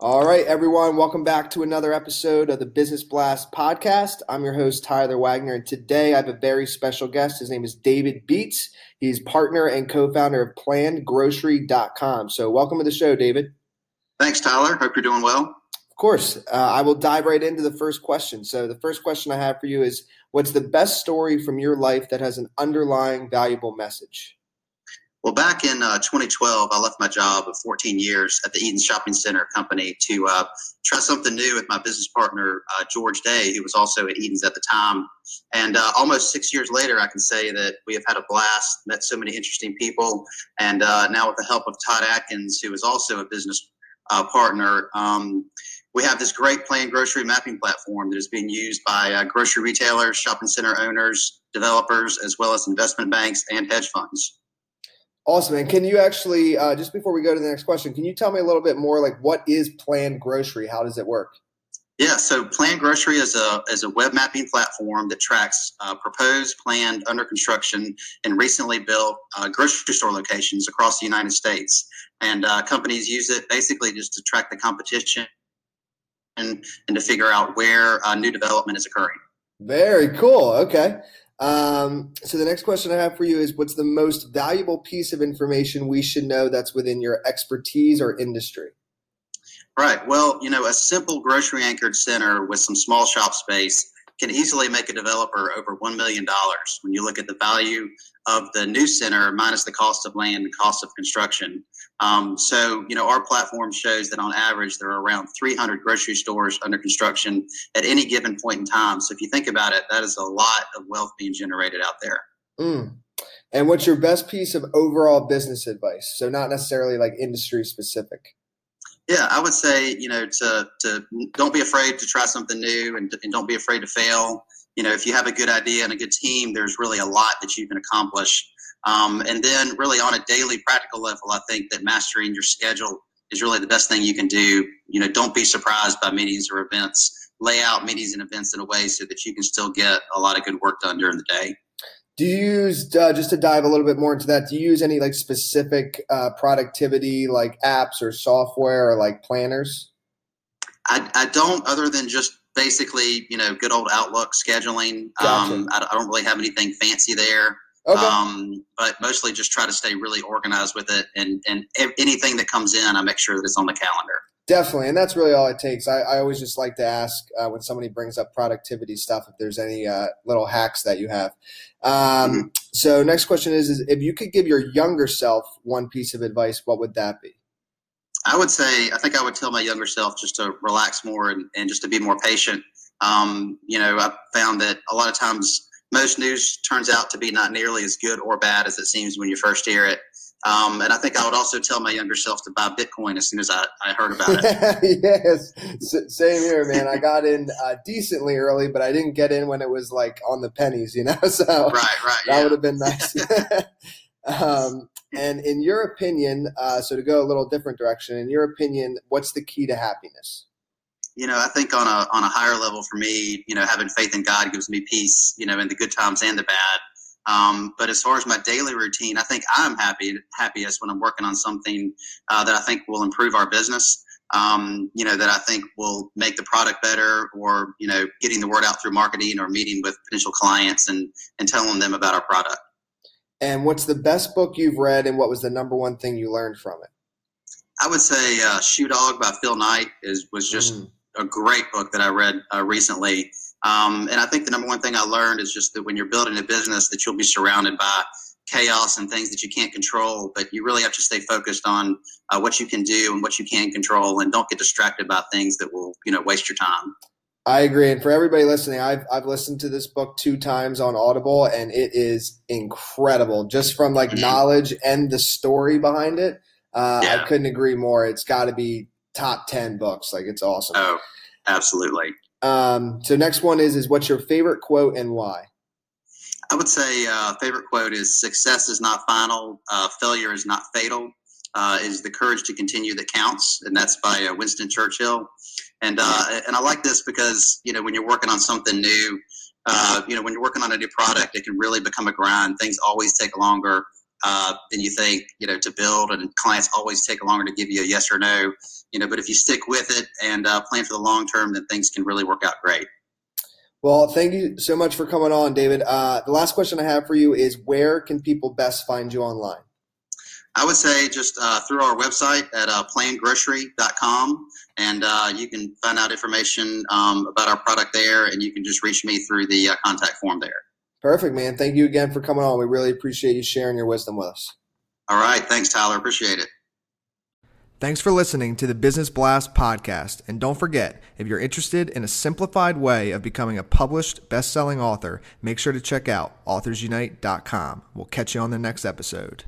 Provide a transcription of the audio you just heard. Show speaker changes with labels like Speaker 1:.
Speaker 1: All right, everyone, welcome back to another episode of the Business Blast podcast. I'm your host, Tyler Wagner, and today I have a very special guest. His name is David Beets. He's partner and co founder of PlannedGrocery.com. So, welcome to the show, David.
Speaker 2: Thanks, Tyler. Hope you're doing well.
Speaker 1: Of course. Uh, I will dive right into the first question. So, the first question I have for you is What's the best story from your life that has an underlying valuable message?
Speaker 2: Well, back in uh, 2012, I left my job of 14 years at the Eaton Shopping Center company to uh, try something new with my business partner, uh, George Day, who was also at Eaton's at the time. And uh, almost six years later, I can say that we have had a blast, met so many interesting people. And uh, now, with the help of Todd Atkins, who is also a business uh, partner, um, we have this great planned grocery mapping platform that is being used by grocery retailers, shopping center owners, developers, as well as investment banks and hedge funds.
Speaker 1: Awesome. And can you actually, uh, just before we go to the next question, can you tell me a little bit more like what is Planned Grocery? How does it work?
Speaker 2: Yeah, so Planned Grocery is a is a web mapping platform that tracks uh, proposed, planned, under construction, and recently built uh, grocery store locations across the United States. And uh, companies use it basically just to track the competition and and to figure out where uh, new development is occurring.
Speaker 1: Very cool. Okay. Um, so the next question I have for you is what's the most valuable piece of information we should know that's within your expertise or industry?
Speaker 2: Right. Well, you know, a simple grocery anchored center with some small shop space can easily make a developer over $1 million when you look at the value of the new center minus the cost of land and cost of construction. Um, so, you know, our platform shows that on average there are around 300 grocery stores under construction at any given point in time. So, if you think about it, that is a lot of wealth being generated out there.
Speaker 1: Mm. And what's your best piece of overall business advice? So, not necessarily like industry specific.
Speaker 2: Yeah, I would say you know to to don't be afraid to try something new and, and don't be afraid to fail. You know, if you have a good idea and a good team, there's really a lot that you can accomplish. Um, and then, really, on a daily practical level, I think that mastering your schedule is really the best thing you can do. You know, don't be surprised by meetings or events. Lay out meetings and events in a way so that you can still get a lot of good work done during the day.
Speaker 1: Do you use uh, just to dive a little bit more into that? Do you use any like specific uh, productivity like apps or software or like planners?
Speaker 2: I, I don't, other than just basically you know good old Outlook scheduling. Gotcha. Um, I, I, don't really have anything fancy there. Okay. Um, but mostly just try to stay really organized with it, and and anything that comes in, I make sure that it's on the calendar.
Speaker 1: Definitely, and that's really all it takes. I, I always just like to ask uh, when somebody brings up productivity stuff if there's any uh, little hacks that you have. Um, mm-hmm. So, next question is, is if you could give your younger self one piece of advice, what would that be?
Speaker 2: I would say I think I would tell my younger self just to relax more and, and just to be more patient. Um, you know, I found that a lot of times most news turns out to be not nearly as good or bad as it seems when you first hear it. Um, and I think I would also tell my younger self to buy Bitcoin as soon as I, I heard about
Speaker 1: it. yes, S- same here, man. I got in uh, decently early, but I didn't get in when it was like on the pennies, you know. So
Speaker 2: right, right,
Speaker 1: that yeah. would have been nice. um, and in your opinion, uh, so to go a little different direction, in your opinion, what's the key to happiness?
Speaker 2: you know, I think on a on a higher level for me, you know, having faith in God gives me peace, you know, in the good times and the bad. Um, but as far as my daily routine, I think I'm happy happiest when I'm working on something uh, that I think will improve our business. Um, you know, that I think will make the product better, or you know, getting the word out through marketing or meeting with potential clients and and telling them about our product.
Speaker 1: And what's the best book you've read, and what was the number one thing you learned from it?
Speaker 2: I would say uh, Shoe Dog by Phil Knight is was just mm a great book that I read uh, recently. Um, and I think the number one thing I learned is just that when you're building a business, that you'll be surrounded by chaos and things that you can't control, but you really have to stay focused on uh, what you can do and what you can control, and don't get distracted by things that will, you know, waste your time.
Speaker 1: I agree. And for everybody listening, I've, I've listened to this book two times on Audible, and it is incredible just from like mm-hmm. knowledge and the story behind it. Uh, yeah. I couldn't agree more. It's got to be top 10 books. Like it's awesome.
Speaker 2: Oh, absolutely.
Speaker 1: Um, so next one is, is what's your favorite quote and why?
Speaker 2: I would say uh, favorite quote is "Success is not final, uh, failure is not fatal. Uh, is the courage to continue that counts," and that's by uh, Winston Churchill. And uh, and I like this because you know when you're working on something new, uh, you know when you're working on a new product, it can really become a grind. Things always take longer than you think, you know, to build, and clients always take longer to give you a yes or no. You know, but if you stick with it and plan for the long term, then things can really work out great.
Speaker 1: Well, thank you so much for coming on, David. Uh, the last question I have for you is where can people best find you online?
Speaker 2: I would say just uh, through our website at uh, plannedgrocery.com, and uh, you can find out information um, about our product there, and you can just reach me through the uh, contact form there.
Speaker 1: Perfect, man. Thank you again for coming on. We really appreciate you sharing your wisdom with us.
Speaker 2: All right. Thanks, Tyler. Appreciate it.
Speaker 1: Thanks for listening to the Business Blast podcast. And don't forget, if you're interested in a simplified way of becoming a published best selling author, make sure to check out authorsunite.com. We'll catch you on the next episode.